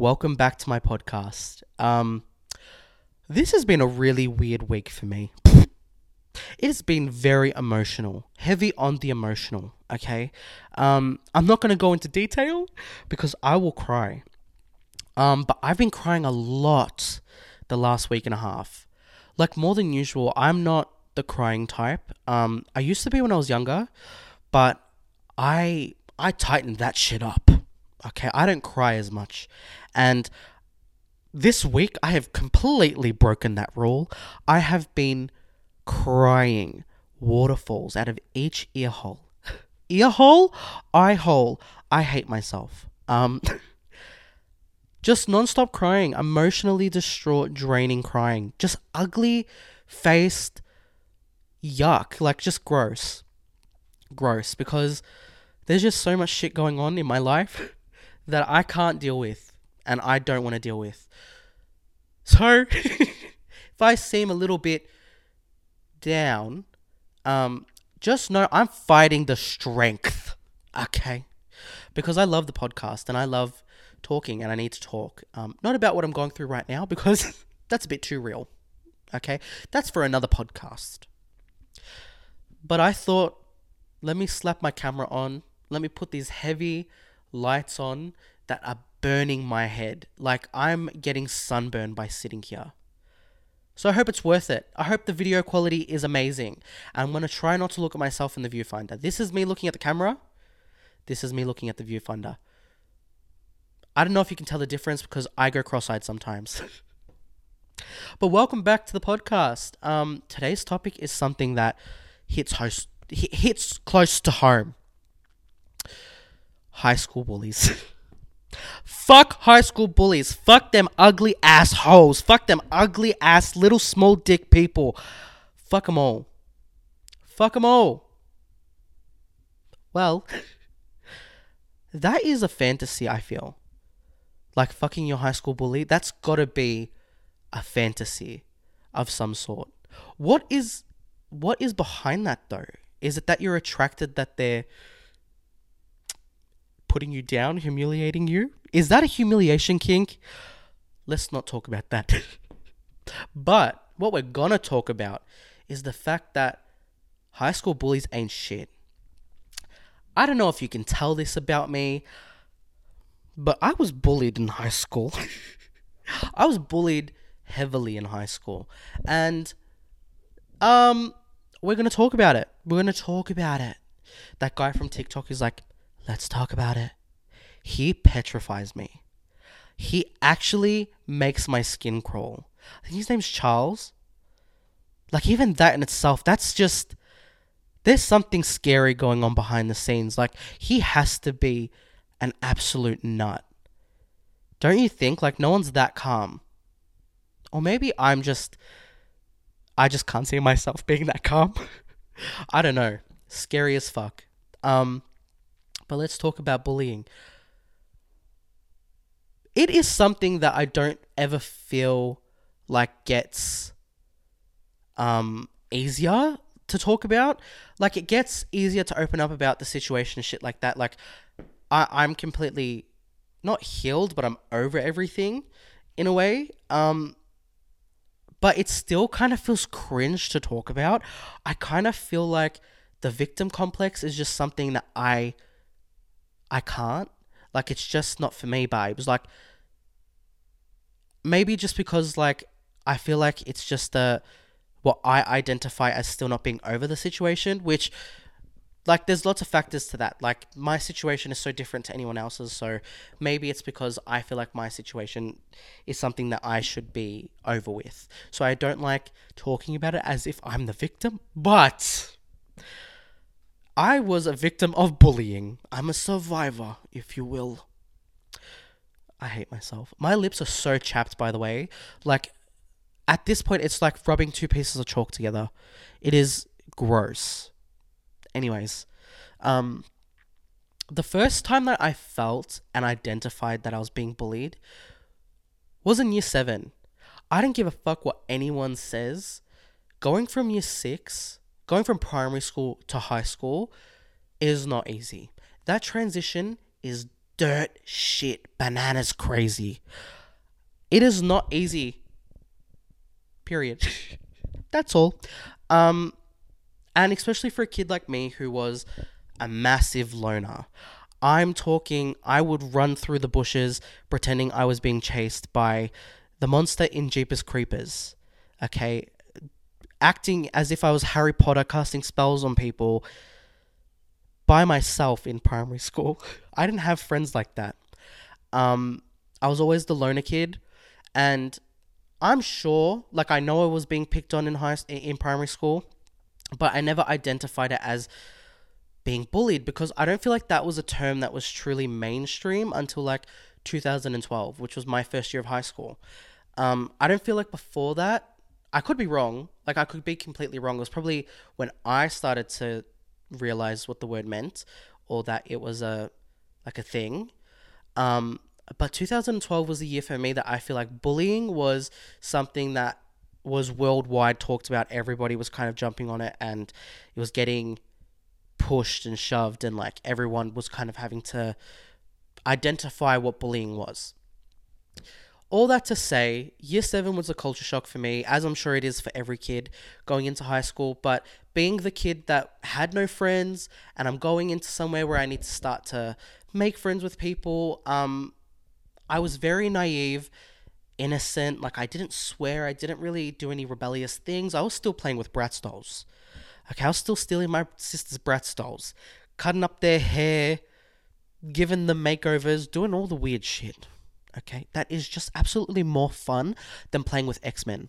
welcome back to my podcast. Um, this has been a really weird week for me. It has been very emotional, heavy on the emotional. Okay, um, I'm not gonna go into detail because I will cry. Um, but I've been crying a lot the last week and a half, like more than usual. I'm not the crying type. Um, I used to be when I was younger, but I I tightened that shit up. Okay, I don't cry as much, and this week I have completely broken that rule. I have been crying waterfalls out of each ear hole. ear hole, eye hole. I hate myself. Um, just nonstop crying, emotionally distraught, draining crying, just ugly faced yuck, like just gross. Gross because there's just so much shit going on in my life that I can't deal with and I don't want to deal with. So if I seem a little bit down, um, just know I'm fighting the strength, okay? Because I love the podcast and I love talking and I need to talk. Um, not about what I'm going through right now because that's a bit too real, okay? That's for another podcast. But I thought, let me slap my camera on, let me put these heavy lights on that are burning my head. Like I'm getting sunburned by sitting here. So I hope it's worth it. I hope the video quality is amazing. I'm going to try not to look at myself in the viewfinder. This is me looking at the camera. This is me looking at the viewfinder. I don't know if you can tell the difference because I go cross-eyed sometimes. but welcome back to the podcast. Um, today's topic is something that hits host, hits close to home. High school bullies. Fuck high school bullies. Fuck them ugly assholes. Fuck them ugly ass little small dick people. Fuck them all. Fuck them all. Well, that is a fantasy, I feel. Like fucking your high school bully, that's gotta be a fantasy of some sort. What is what is behind that though? Is it that you're attracted that they're putting you down, humiliating you? Is that a humiliation kink? Let's not talk about that. but what we're gonna talk about is the fact that high school bullies ain't shit. I don't know if you can tell this about me, but I was bullied in high school. I was bullied heavily in high school. And um we're going to talk about it. We're going to talk about it. That guy from TikTok is like, Let's talk about it. He petrifies me. He actually makes my skin crawl. I think his name's Charles. Like, even that in itself, that's just. There's something scary going on behind the scenes. Like, he has to be an absolute nut. Don't you think? Like, no one's that calm. Or maybe I'm just. I just can't see myself being that calm. I don't know. Scary as fuck. Um, but let's talk about bullying. It is something that I don't ever feel like gets um easier to talk about. Like it gets easier to open up about the situation shit like that. Like I, I'm completely not healed, but I'm over everything in a way. Um but it still kind of feels cringe to talk about. I kind of feel like the victim complex is just something that I I can't. Like it's just not for me, babe. It's like maybe just because like I feel like it's just the what I identify as still not being over the situation, which like there's lots of factors to that. Like my situation is so different to anyone else's, so maybe it's because I feel like my situation is something that I should be over with. So I don't like talking about it as if I'm the victim, but I was a victim of bullying. I'm a survivor, if you will. I hate myself. My lips are so chapped, by the way. Like, at this point, it's like rubbing two pieces of chalk together. It is gross. Anyways, um, the first time that I felt and identified that I was being bullied was in year seven. I didn't give a fuck what anyone says. Going from year six going from primary school to high school is not easy. That transition is dirt shit, bananas crazy. It is not easy. Period. That's all. Um, and especially for a kid like me who was a massive loner. I'm talking, I would run through the bushes pretending I was being chased by the monster in Jeepers Creepers. Okay? Acting as if I was Harry Potter casting spells on people by myself in primary school. I didn't have friends like that. Um, I was always the loner kid, and I'm sure, like I know I was being picked on in high in primary school, but I never identified it as being bullied because I don't feel like that was a term that was truly mainstream until like 2012, which was my first year of high school. Um, I don't feel like before that, I could be wrong. Like I could be completely wrong. It was probably when I started to realize what the word meant or that it was a like a thing. Um, but 2012 was the year for me that I feel like bullying was something that was worldwide talked about. Everybody was kind of jumping on it and it was getting pushed and shoved, and like everyone was kind of having to identify what bullying was. All that to say, year seven was a culture shock for me, as I'm sure it is for every kid going into high school. But being the kid that had no friends and I'm going into somewhere where I need to start to make friends with people, um, I was very naive, innocent. Like, I didn't swear, I didn't really do any rebellious things. I was still playing with Bratz dolls. Okay, I was still stealing my sister's Bratz dolls, cutting up their hair, giving them makeovers, doing all the weird shit. Okay, that is just absolutely more fun than playing with X Men.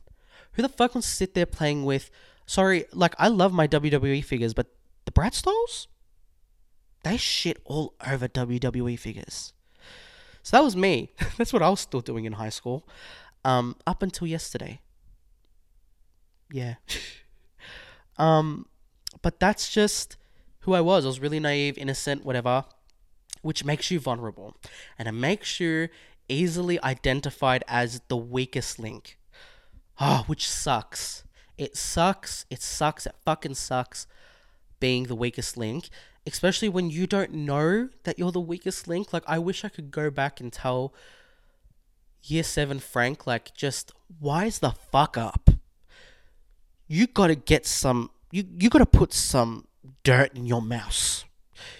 Who the fuck wants to sit there playing with? Sorry, like I love my WWE figures, but the Bratz dolls, they shit all over WWE figures. So that was me. That's what I was still doing in high school, um, up until yesterday. Yeah. um, but that's just who I was. I was really naive, innocent, whatever, which makes you vulnerable, and it makes you easily identified as the weakest link. Ah, oh, which sucks. It sucks. It sucks. It fucking sucks being the weakest link especially when you don't know that you're the weakest link. Like, I wish I could go back and tell year seven Frank, like, just wise the fuck up. You gotta get some, you, you gotta put some dirt in your mouse.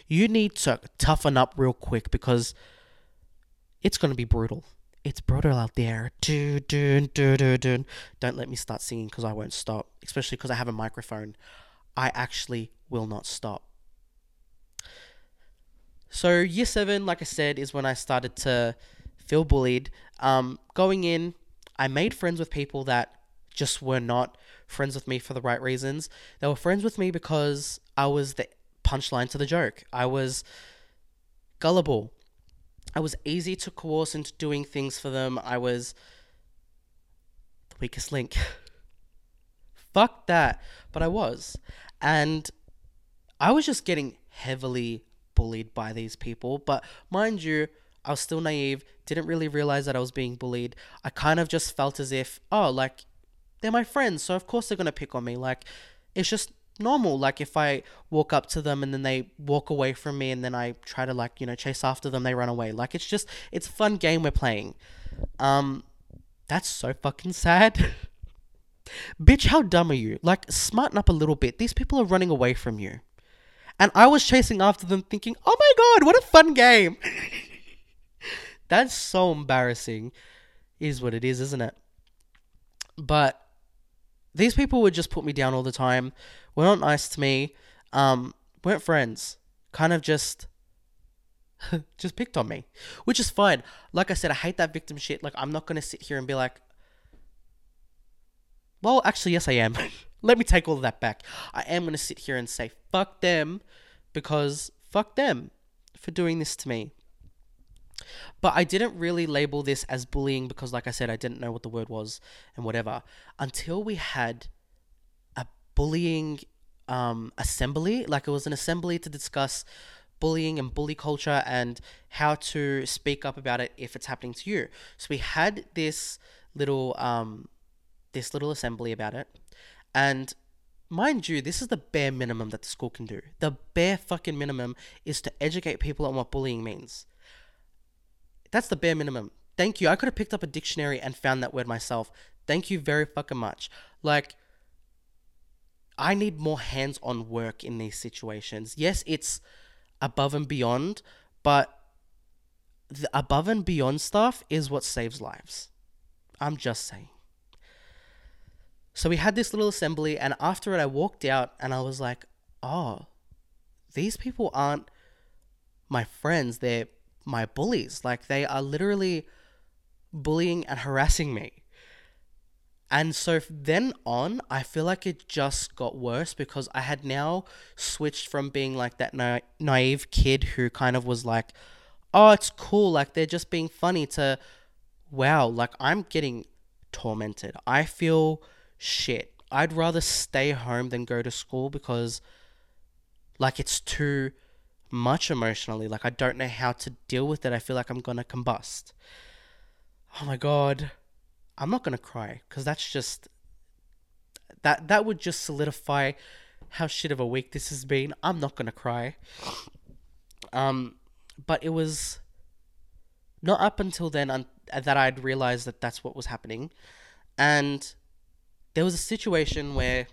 You need to toughen up real quick because it's gonna be brutal. It's brutal out there. Do, do, do, do, do. Don't let me start singing because I won't stop, especially because I have a microphone. I actually will not stop. So year seven, like I said, is when I started to feel bullied. Um, going in, I made friends with people that just were not friends with me for the right reasons. They were friends with me because I was the punchline to the joke. I was gullible. I was easy to coerce into doing things for them. I was the weakest link. Fuck that. But I was. And I was just getting heavily bullied by these people. But mind you, I was still naive, didn't really realize that I was being bullied. I kind of just felt as if, oh, like, they're my friends, so of course they're gonna pick on me. Like, it's just normal. Like, if I walk up to them and then they walk away from me and then I try to, like, you know, chase after them, they run away. Like, it's just, it's a fun game we're playing. Um, that's so fucking sad. Bitch, how dumb are you? Like, smarten up a little bit. These people are running away from you. And I was chasing after them thinking, oh my god, what a fun game. That's so embarrassing. Is what it is, isn't it? But these people would just put me down all the time, were not nice to me, um, weren't friends. Kind of just just picked on me. Which is fine. Like I said, I hate that victim shit. Like I'm not gonna sit here and be like Well, actually yes I am. Let me take all of that back. I am to sit here and say fuck them because fuck them for doing this to me. But I didn't really label this as bullying because, like I said, I didn't know what the word was and whatever until we had bullying um, assembly. Like it was an assembly to discuss bullying and bully culture and how to speak up about it if it's happening to you. So we had this little um, this little assembly about it, and mind you, this is the bare minimum that the school can do. The bare fucking minimum is to educate people on what bullying means. That's the bare minimum. Thank you. I could have picked up a dictionary and found that word myself. Thank you very fucking much. Like, I need more hands on work in these situations. Yes, it's above and beyond, but the above and beyond stuff is what saves lives. I'm just saying. So we had this little assembly, and after it, I walked out and I was like, oh, these people aren't my friends. They're my bullies. Like, they are literally bullying and harassing me. And so then on, I feel like it just got worse because I had now switched from being like that na- naive kid who kind of was like, oh, it's cool, like they're just being funny, to wow, like I'm getting tormented. I feel shit. I'd rather stay home than go to school because like it's too much emotionally. Like I don't know how to deal with it. I feel like I'm gonna combust. Oh my god. I'm not gonna cry because that's just that that would just solidify how shit of a week this has been. I'm not gonna cry. Um, but it was not up until then un- that I'd realized that that's what was happening, and there was a situation where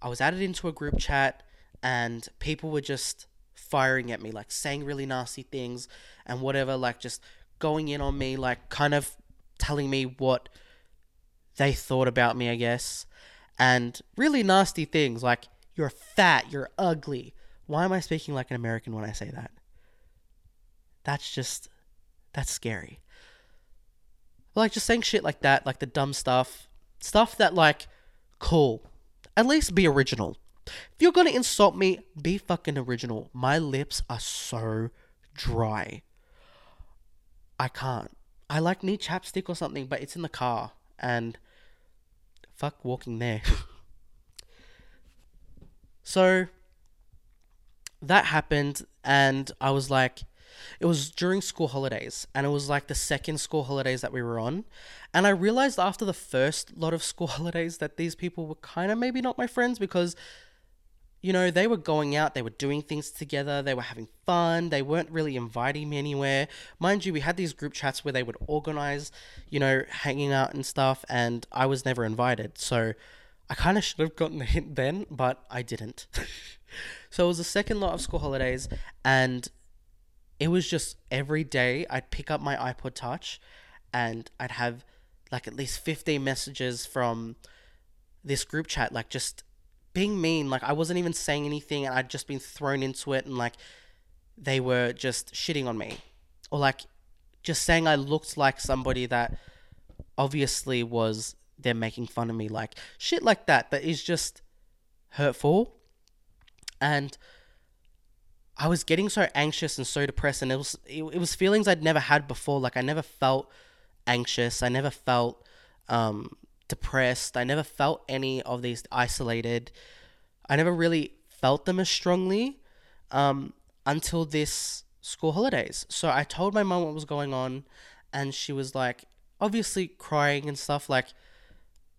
I was added into a group chat and people were just firing at me, like saying really nasty things and whatever, like just going in on me, like kind of telling me what they thought about me, I guess, and really nasty things like you're fat, you're ugly. Why am I speaking like an American when I say that? That's just that's scary. Like just saying shit like that, like the dumb stuff, stuff that like cool. At least be original. If you're gonna insult me, be fucking original. My lips are so dry. I can't. I like need chapstick or something, but it's in the car and fuck walking there. so that happened and I was like it was during school holidays and it was like the second school holidays that we were on and I realized after the first lot of school holidays that these people were kind of maybe not my friends because you know, they were going out, they were doing things together, they were having fun, they weren't really inviting me anywhere. Mind you, we had these group chats where they would organize, you know, hanging out and stuff, and I was never invited. So I kind of should have gotten the hint then, but I didn't. so it was the second lot of school holidays, and it was just every day I'd pick up my iPod Touch and I'd have like at least 15 messages from this group chat, like just being mean. Like I wasn't even saying anything, and I'd just been thrown into it, and like they were just shitting on me, or like just saying I looked like somebody that obviously was they're making fun of me, like shit like that. That is just hurtful, and. I was getting so anxious and so depressed, and it was it, it was feelings I'd never had before. Like I never felt anxious. I never felt um, depressed. I never felt any of these isolated. I never really felt them as strongly um, until this school holidays. So I told my mom what was going on, and she was like, obviously crying and stuff. Like,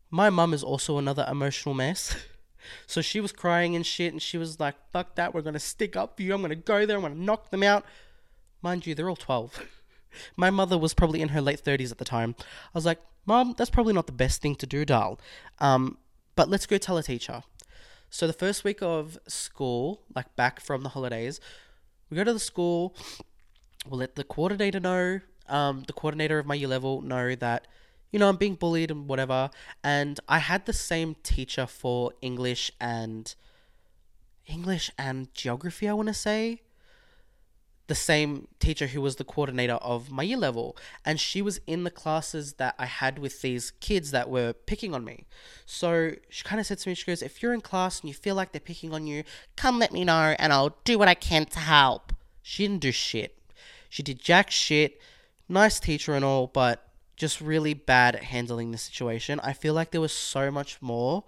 my mum is also another emotional mess. so she was crying and shit, and she was like, fuck that, we're gonna stick up for you. I'm gonna go there, I'm gonna knock them out. Mind you, they're all 12. My mother was probably in her late 30s at the time. I was like, Mom, that's probably not the best thing to do, doll. Um, but let's go tell a teacher. So the first week of school, like back from the holidays, we go to the school. We'll let the coordinator know, um, the coordinator of my year level know that, you know, I'm being bullied and whatever. And I had the same teacher for English and English and geography. I want to say the same teacher who was the coordinator of my year level and she was in the classes that I had with these kids that were picking on me. So she kind of said to me she goes if you're in class and you feel like they're picking on you, come let me know and I'll do what I can to help. She didn't do shit. She did jack shit. Nice teacher and all, but just really bad at handling the situation. I feel like there was so much more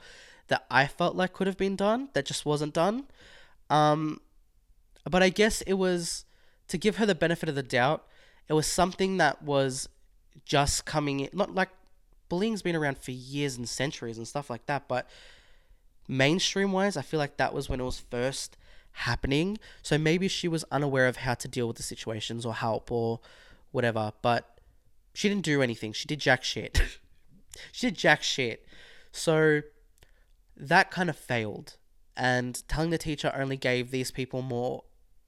that I felt like could have been done that just wasn't done. Um but I guess it was to give her the benefit of the doubt, it was something that was just coming in. Not like bullying's been around for years and centuries and stuff like that, but mainstream wise, I feel like that was when it was first happening. So maybe she was unaware of how to deal with the situations or help or whatever. But she didn't do anything. She did jack shit. she did jack shit. So that kind of failed. And telling the teacher only gave these people more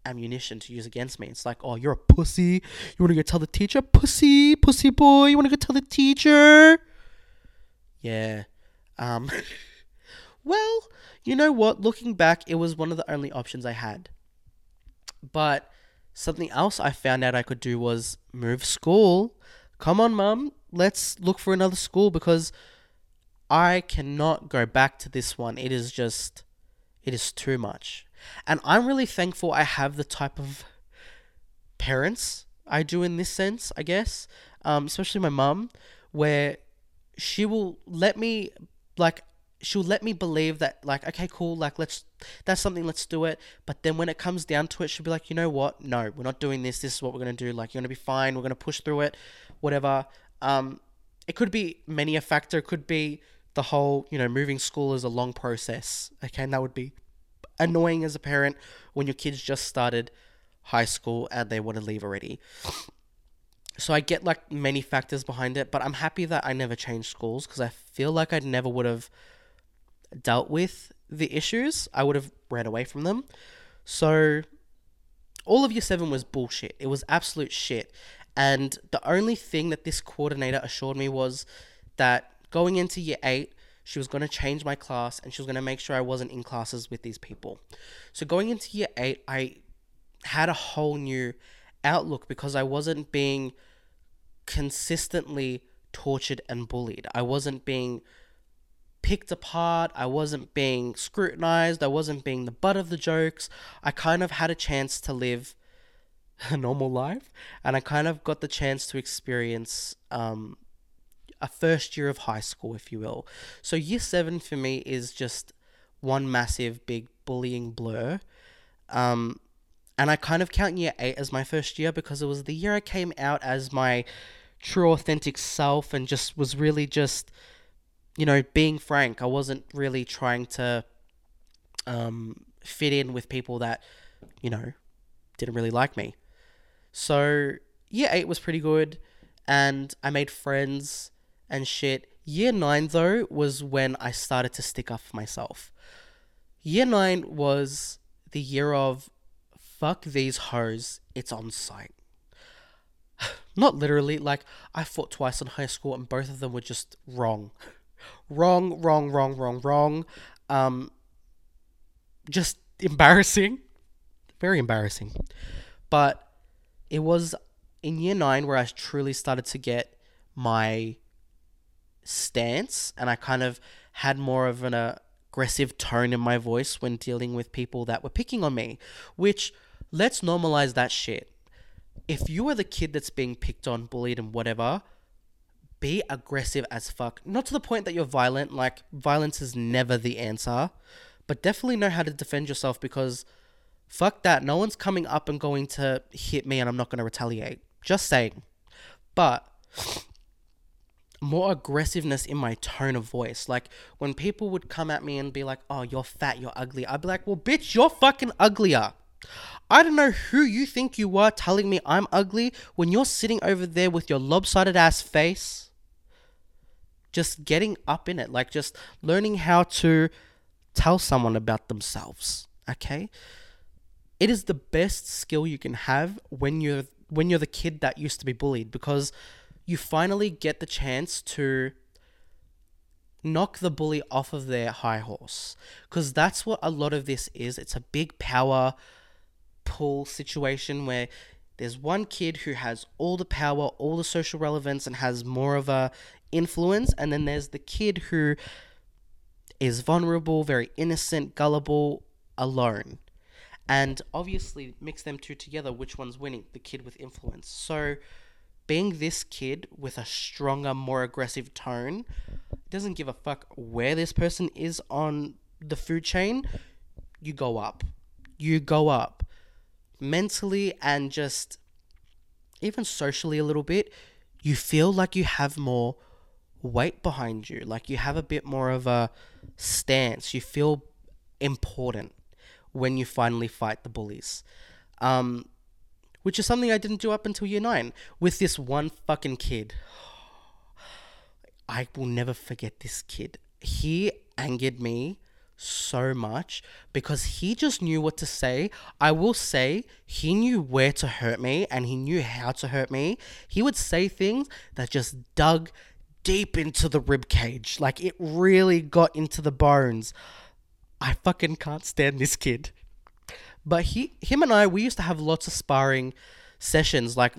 ammunition to use against me. It's like, oh, you're a pussy. You want to go tell the teacher? Pussy, pussy boy. You want to go tell the teacher? Yeah. Um. well, you know what? Looking back, it was one of the only options I had. But something else I found out I could do was move school. Come on, mum. Let's look for another school because I cannot go back to this one. It is just, it is too much. And I'm really thankful I have the type of parents I do in this sense, I guess. Um, especially my mum, where she will let me like she'll let me believe that like okay cool like let's that's something let's do it. But then when it comes down to it she'll be like you know what? No we're not doing this. This is what we're going to do. Like you're going to be fine. We're going to push through it whatever. Um it could be many a factor. It could be the whole you know moving school is a long process. Okay and that would be annoying as a parent when your kids just started high school and they want to leave already. So I get like many factors behind it, but I'm happy that I never changed schools because I feel like I never would have dealt with the issues. I would have ran away from them. So all of year seven was bullshit. It was absolute shit. And the only thing that this coordinator assured me was that going into year eight, she was going to change my class and she was going to make sure I wasn't in classes with these people. So going into year eight, I had a whole new outlook because I wasn't being consistently tortured and bullied. I wasn't being picked apart. I wasn't being scrutinized. I wasn't being the butt of the jokes. I kind of had a chance to live a normal life and I kind of got the chance to experience um, a first year of high school, if you will. So year seven for me is just one massive big bullying blur. Um, and I kind of count year eight as my first year because it was the year I came out as my true authentic self and just was really just, you know, being frank. I wasn't really trying to um, fit in with people that, you know, didn't really like me. So year eight was pretty good and I made friends and shit. Year nine, though, was when I started to stick up for myself. Year nine was the year of fuck these hoes, it's on sight. Not literally, like, I fought twice in high school and both of them were just wrong. wrong, wrong, wrong, wrong, wrong. Um, just embarrassing. Very embarrassing. But it was in year nine where I truly started to get my stance and I kind of had more of an aggressive tone in my voice when dealing with people that were picking on me, which let's normalize that shit. If you are the kid that's being picked on, bullied, and whatever, be aggressive as fuck. Not to the point that you're violent, like, violence is never the answer, but definitely know how to defend yourself because fuck that. No one's coming up and going to hit me and I'm not going to retaliate. Just saying. But more aggressiveness in my tone of voice. Like when people would come at me and be like, "Oh, you're fat, you're ugly," I'd be like, "Well, bitch, you're fucking uglier." I don't know who you think you are telling me I'm ugly when you're sitting over there with your lopsided ass face. Just getting up in it, like just learning how to tell someone about themselves. Okay? It is the best skill you can have when you're when you're the kid that used to be bullied because you finally get the chance to knock the bully off of their high horse. Because that's what a lot of this is. It's a big power pull situation where there's one kid who has all the power, all the social relevance, and has more of a influence, and then there's the kid who is vulnerable, very innocent, gullible, alone. And obviously, mix them two together, which one's winning? The kid with influence. So, being this kid with a stronger, more aggressive tone doesn't give a fuck where this person is on the food chain. You go up. You go up mentally and just even socially a little bit. You feel like you have more weight behind you, like you have a bit more of a stance. You feel important when you finally fight the bullies. Um, which is something I didn't do up until year nine with this one fucking kid. I will never forget this kid. He angered me so much because he just knew what to say. I will say he knew where to hurt me and he knew how to hurt me. He would say things that just dug deep into the rib cage. Like it really got into the bones. I fucking can't stand this kid. But he him and I we used to have lots of sparring sessions like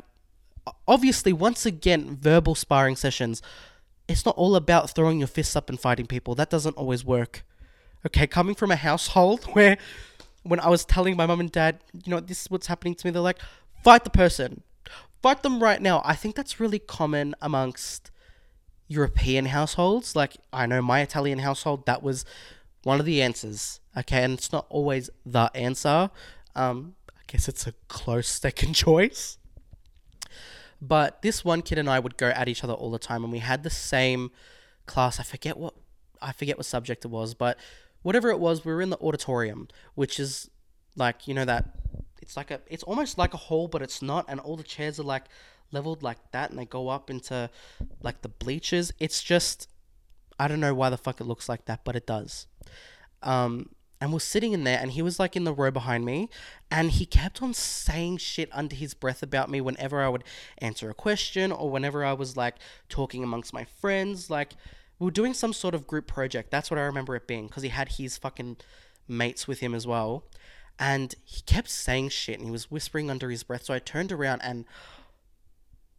obviously once again verbal sparring sessions it's not all about throwing your fists up and fighting people. That doesn't always work. Okay, coming from a household where when I was telling my mum and dad, you know, this is what's happening to me, they're like, fight the person. Fight them right now. I think that's really common amongst European households. Like, I know my Italian household, that was one of the answers. Okay, and it's not always the answer. Um, I guess it's a close second choice. But this one kid and I would go at each other all the time, and we had the same class. I forget what I forget what subject it was, but whatever it was, we were in the auditorium, which is like you know that it's like a it's almost like a hall, but it's not, and all the chairs are like leveled like that, and they go up into like the bleachers. It's just I don't know why the fuck it looks like that, but it does. Um, and we're sitting in there and he was like in the row behind me and he kept on saying shit under his breath about me whenever I would answer a question or whenever I was like talking amongst my friends. Like we were doing some sort of group project. That's what I remember it being because he had his fucking mates with him as well. And he kept saying shit and he was whispering under his breath. So I turned around and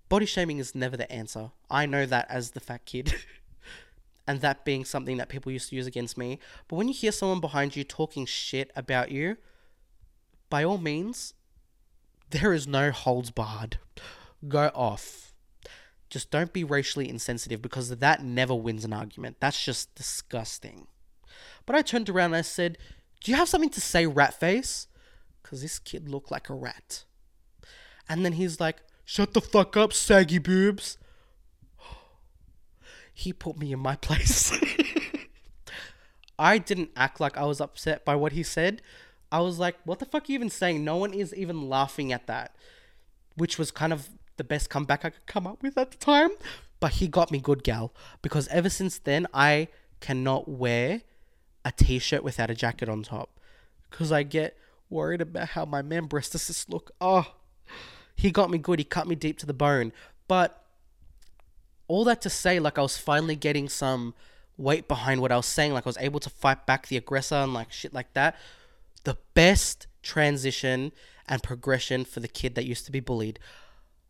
body shaming is never the answer. I know that as the fat kid and that being something that people used to use against me. But when you hear someone behind you talking shit about you, by all means, there is no holds barred. Go off. Just don't be racially insensitive because that never wins an argument. That's just disgusting. But I turned around and I said, Do you have something to say, rat face? Because this kid looked like a rat. And then he's like, Shut the fuck up, saggy boobs he put me in my place. I didn't act like I was upset by what he said. I was like, what the fuck are you even saying? No one is even laughing at that. Which was kind of the best comeback I could come up with at the time. But he got me good, gal. Because ever since then, I cannot wear a t shirt without a jacket on top. Because I get worried about how my man breasts look. Oh, he got me good. He cut me deep to the bone. But all that to say, like I was finally getting some weight behind what I was saying. Like I was able to fight back the aggressor and like shit like that. The best transition and progression for the kid that used to be bullied.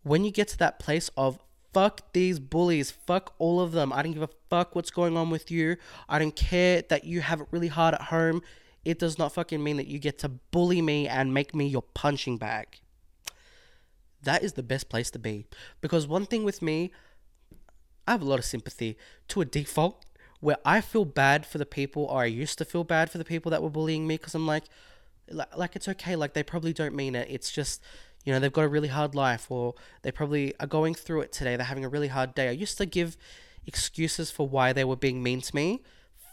When you get to that place of fuck these bullies, fuck all of them. I don't give a fuck what's going on with you. I don't care that you have it really hard at home. It does not fucking mean that you get to bully me and make me your punching bag. That is the best place to be. Because one thing with me, I have a lot of sympathy to a default where I feel bad for the people, or I used to feel bad for the people that were bullying me because I'm like, like, like it's okay. Like they probably don't mean it. It's just, you know, they've got a really hard life, or they probably are going through it today. They're having a really hard day. I used to give excuses for why they were being mean to me.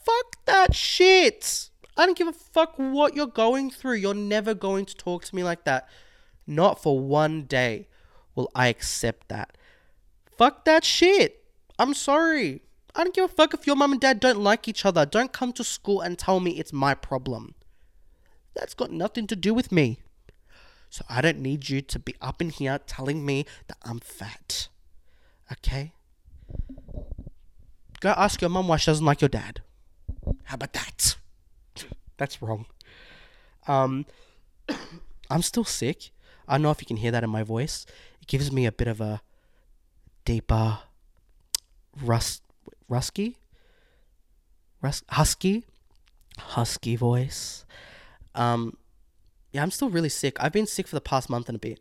Fuck that shit. I don't give a fuck what you're going through. You're never going to talk to me like that. Not for one day will I accept that. Fuck that shit. I'm sorry. I don't give a fuck if your mum and dad don't like each other. Don't come to school and tell me it's my problem. That's got nothing to do with me. So I don't need you to be up in here telling me that I'm fat. Okay? Go ask your mum why she doesn't like your dad. How about that? That's wrong. Um, I'm still sick. I don't know if you can hear that in my voice. It gives me a bit of a deeper rust rusky rus husky husky voice um yeah i'm still really sick i've been sick for the past month and a bit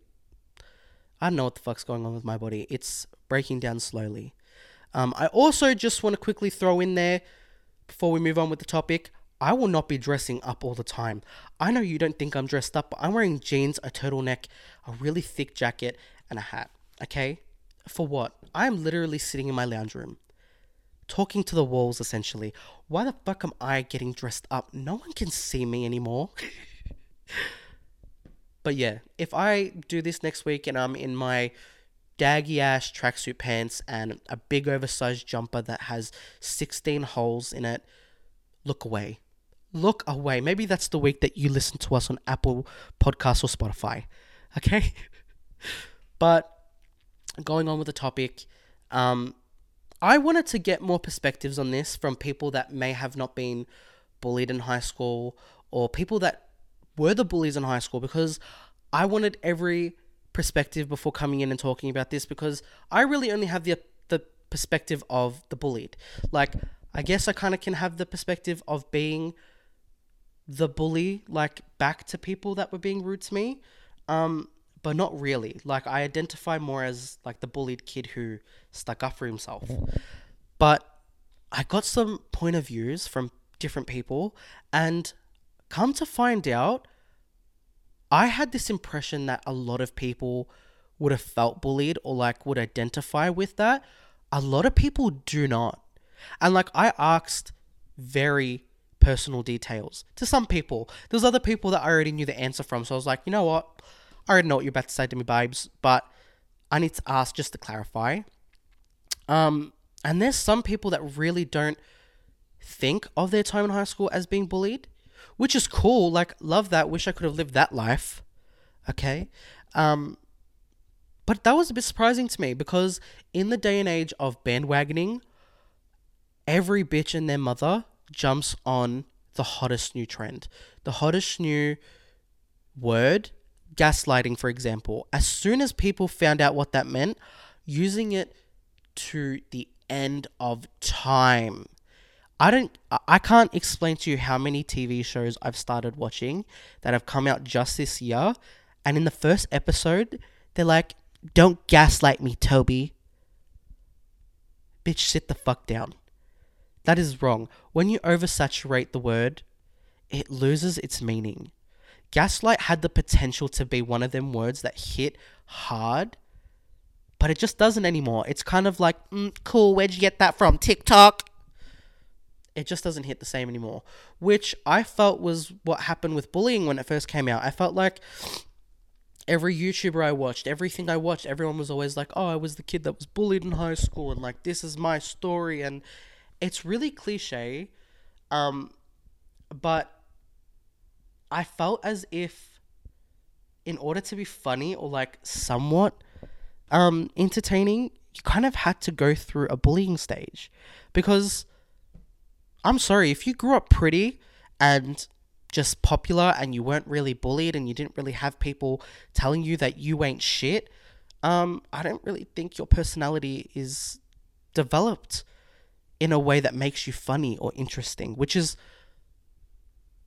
i don't know what the fuck's going on with my body it's breaking down slowly um i also just want to quickly throw in there before we move on with the topic I will not be dressing up all the time. I know you don't think I'm dressed up, but I'm wearing jeans, a turtleneck, a really thick jacket, and a hat. Okay? For what? I'm literally sitting in my lounge room, talking to the walls essentially. Why the fuck am I getting dressed up? No one can see me anymore. But yeah, if I do this next week and I'm in my daggy ass tracksuit pants and a big oversized jumper that has 16 holes in it, look away. Look away. Maybe that's the week that you listen to us on Apple Podcasts or Spotify. Okay? but going on with the topic, um, I wanted to get more perspectives on this from people that may have not been bullied in high school or people that were the bullies in high school because I wanted every perspective before coming in and talking about this because I really only have the the perspective of the bullied. Like I guess I kind of can have the perspective of being the bully like back to people that were being rude to me. Um but not really. Like I identify more as like the bullied kid who stuck up for himself. But I got some point of views from different people and come to find out I had this impression that a lot of people would have felt bullied or like would identify with that. A lot of people do not. And like I asked very personal details to some people. There's other people that I already knew the answer from. So I was like, you know what? I already know what you're about to say to me, babes, but I need to ask just to clarify. Um, and there's some people that really don't think of their time in high school as being bullied, which is cool. Like, love that. Wish I could have lived that life. Okay. Um, but that was a bit surprising to me because in the day and age of bandwagoning, every bitch and their mother jumps on the hottest new trend, the hottest new word gaslighting, for example, as soon as people found out what that meant, using it to the end of time. I don't I can't explain to you how many TV shows I've started watching that have come out just this year and in the first episode they're like don't gaslight me Toby. Bitch sit the fuck down. That is wrong. When you oversaturate the word, it loses its meaning. Gaslight had the potential to be one of them words that hit hard, but it just doesn't anymore. It's kind of like, mm, cool, where'd you get that from? TikTok? It just doesn't hit the same anymore, which I felt was what happened with bullying when it first came out. I felt like every YouTuber I watched, everything I watched, everyone was always like, oh, I was the kid that was bullied in high school, and like, this is my story. And it's really cliche, um, but I felt as if in order to be funny or like somewhat um entertaining, you kind of had to go through a bullying stage. Because I'm sorry, if you grew up pretty and just popular and you weren't really bullied and you didn't really have people telling you that you ain't shit, um, I don't really think your personality is developed in a way that makes you funny or interesting, which is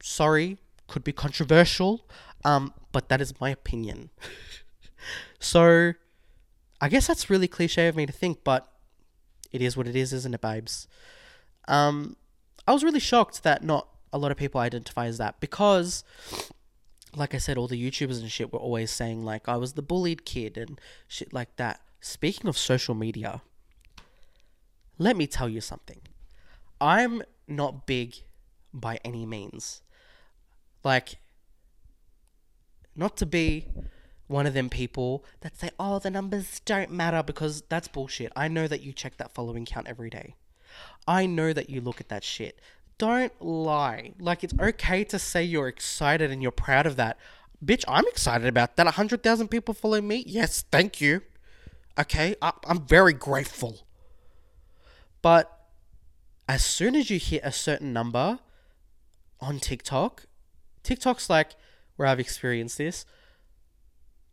sorry, could be controversial, um, but that is my opinion. so, I guess that's really cliche of me to think, but it is what it is, isn't it, babes? Um, I was really shocked that not a lot of people identify as that because, like I said, all the YouTubers and shit were always saying, like, I was the bullied kid and shit like that. Speaking of social media, let me tell you something. I'm not big by any means. Like, not to be one of them people that say, oh, the numbers don't matter because that's bullshit. I know that you check that following count every day. I know that you look at that shit. Don't lie. Like, it's okay to say you're excited and you're proud of that. Bitch, I'm excited about that. 100,000 people follow me? Yes, thank you. Okay, I- I'm very grateful. But as soon as you hit a certain number on TikTok, TikTok's like where I've experienced this.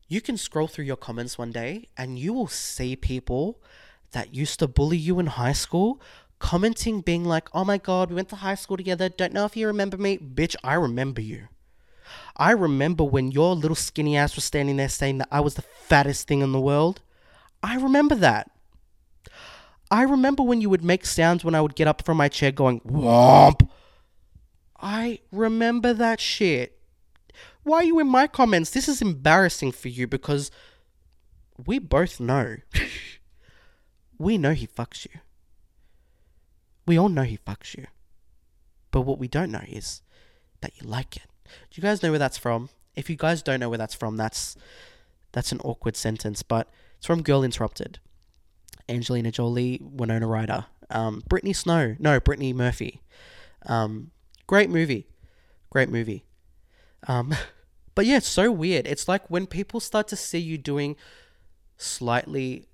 You can scroll through your comments one day and you will see people that used to bully you in high school commenting, being like, oh my god, we went to high school together. Don't know if you remember me. Bitch, I remember you. I remember when your little skinny ass was standing there saying that I was the fattest thing in the world. I remember that. I remember when you would make sounds when I would get up from my chair going, womp. I remember that shit. Why are you in my comments? This is embarrassing for you because we both know. we know he fucks you. We all know he fucks you. But what we don't know is that you like it. Do you guys know where that's from? If you guys don't know where that's from, that's that's an awkward sentence, but it's from Girl Interrupted. Angelina Jolie, Winona Ryder, um, Brittany Snow, no, Brittany Murphy. Um, great movie, great movie. Um, but yeah, it's so weird. It's like when people start to see you doing slightly,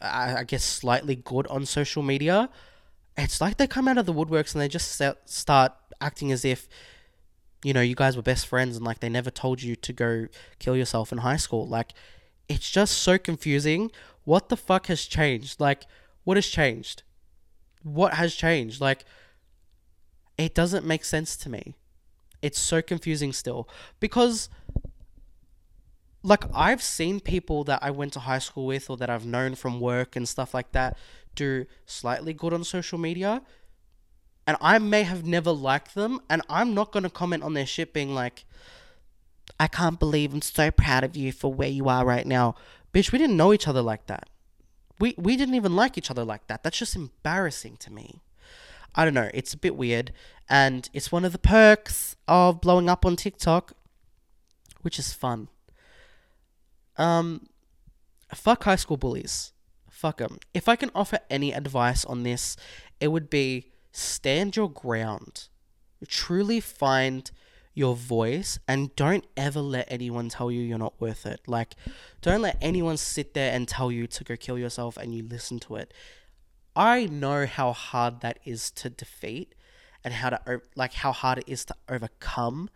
I, I guess, slightly good on social media. It's like they come out of the woodworks and they just start acting as if you know, you guys were best friends and like they never told you to go kill yourself in high school. Like, it's just so confusing. What the fuck has changed? Like, what has changed? What has changed? Like, it doesn't make sense to me. It's so confusing still. Because, like, I've seen people that I went to high school with or that I've known from work and stuff like that do slightly good on social media and I may have never liked them, and I'm not going to comment on their shit being like, I can't believe I'm so proud of you for where you are right now. Bitch, we didn't know each other like that. We, we didn't even like each other like that. That's just embarrassing to me. I don't know. It's a bit weird. And it's one of the perks of blowing up on TikTok, which is fun. Um, fuck high school bullies. Fuck them. If I can offer any advice on this, it would be stand your ground. Truly find your voice and don't ever let anyone tell you you're not worth it. Like, don't let anyone sit there and tell you to go kill yourself and you listen to it. I know how hard that is to defeat and how to, like, how hard it is to overcome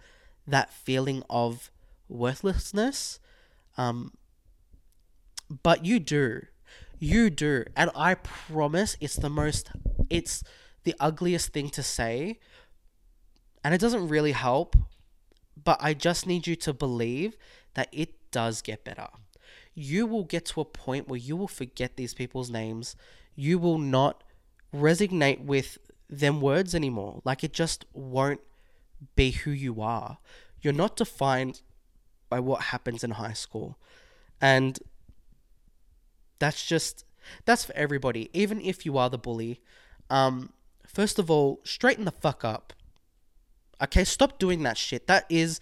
that feeling of worthlessness. Um, but you do. You do. And I promise it's the most, it's, the ugliest thing to say, and it doesn't really help, but I just need you to believe that it does get better. You will get to a point where you will forget these people's names. You will not resonate with them words anymore. Like it just won't be who you are. You're not defined by what happens in high school. And that's just that's for everybody. Even if you are the bully, um, First of all, straighten the fuck up. Okay, stop doing that shit. That is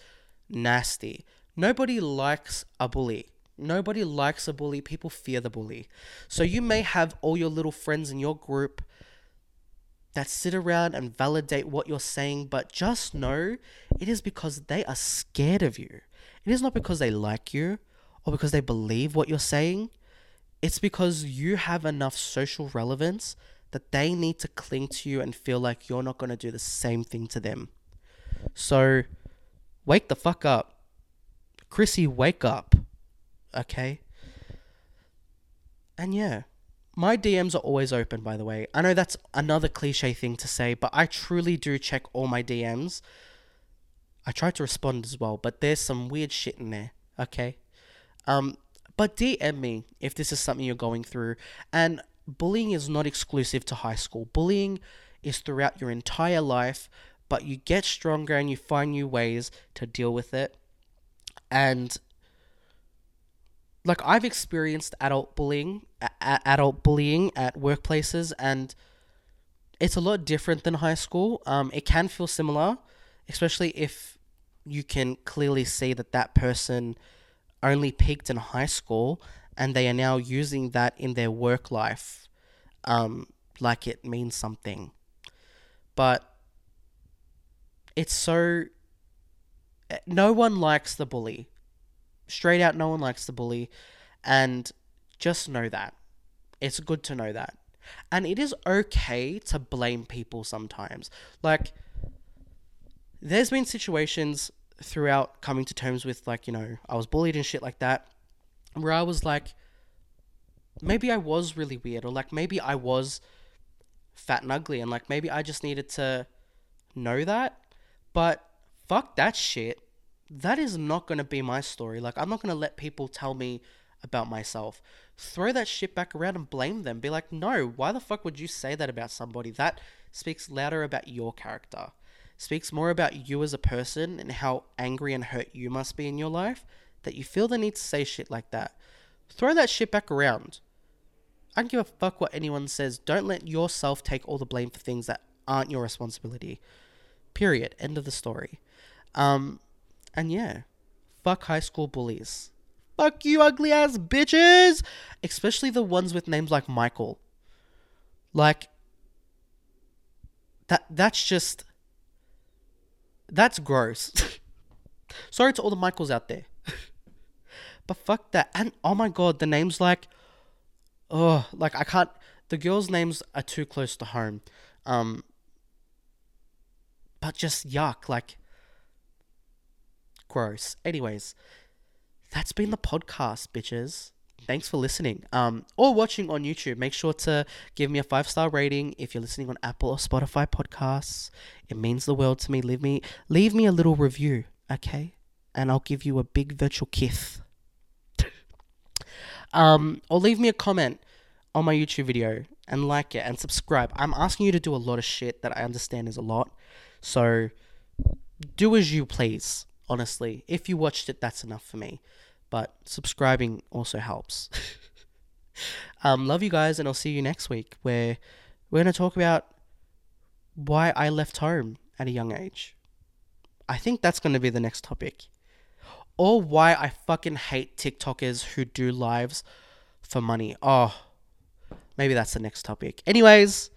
nasty. Nobody likes a bully. Nobody likes a bully. People fear the bully. So you may have all your little friends in your group that sit around and validate what you're saying, but just know it is because they are scared of you. It is not because they like you or because they believe what you're saying. It's because you have enough social relevance that they need to cling to you and feel like you're not going to do the same thing to them. So, wake the fuck up. Chrissy, wake up. Okay? And yeah, my DMs are always open, by the way. I know that's another cliche thing to say, but I truly do check all my DMs. I try to respond as well, but there's some weird shit in there, okay? Um, but DM me if this is something you're going through. And bullying is not exclusive to high school. Bullying is throughout your entire life, but you get stronger and you find new ways to deal with it. And like I've experienced adult bullying, a- adult bullying at workplaces, and it's a lot different than high school. Um, it can feel similar, especially if you can clearly see that that person only peaked in high school and they are now using that in their work life um, like it means something. But it's so. Eh, no one likes the bully. Straight out, no one likes the bully. And just know that. It's good to know that. And it is okay to blame people sometimes. Like, there's been situations throughout coming to terms with, like, you know, I was bullied and shit like that where I was like, maybe I was really weird, or like maybe I was fat and ugly, and like maybe I just needed to know that. But fuck that shit. That is not gonna be my story. Like, I'm not gonna let people tell me about myself. Throw that shit back around and blame them. Be like, no, why the fuck would you say that about somebody? That speaks louder about your character. Speaks more about you as a person and how angry and hurt you must be in your life that you feel the need to say shit like that. Throw that shit back around. I don't give a fuck what anyone says. Don't let yourself take all the blame for things that aren't your responsibility. Period. End of the story. Um, And yeah, fuck high school bullies. Fuck you, ugly ass bitches! Especially the ones with names like Michael. Like, that that's just. That's gross. Sorry to all the Michaels out there. but fuck that. And oh my god, the names like. Oh, like I can't. The girls' names are too close to home. Um. But just yuck. Like. Gross. Anyways, that's been the podcast, bitches. Thanks for listening. Um, or watching on YouTube. Make sure to give me a five star rating if you're listening on Apple or Spotify podcasts. It means the world to me. Leave me leave me a little review, okay? And I'll give you a big virtual kiss. um, or leave me a comment on my YouTube video and like it and subscribe. I'm asking you to do a lot of shit that I understand is a lot. So do as you please, honestly. If you watched it, that's enough for me but subscribing also helps. um, love you guys, and I'll see you next week where we're going to talk about why I left home at a young age. I think that's going to be the next topic. Or why I fucking hate TikTokers who do lives for money. Oh, maybe that's the next topic. Anyways,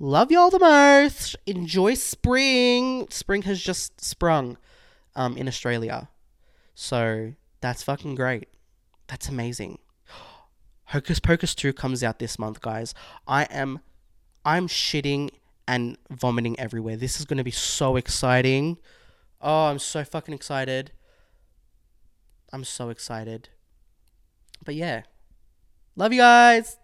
love y'all the most. Enjoy spring. Spring has just sprung um, in Australia. So that's fucking great. That's amazing. Hocus Pocus 2 comes out this month, guys. I am I'm shitting and vomiting everywhere. This is going to be so exciting. Oh, I'm so fucking excited. I'm so excited. But yeah. Love you guys.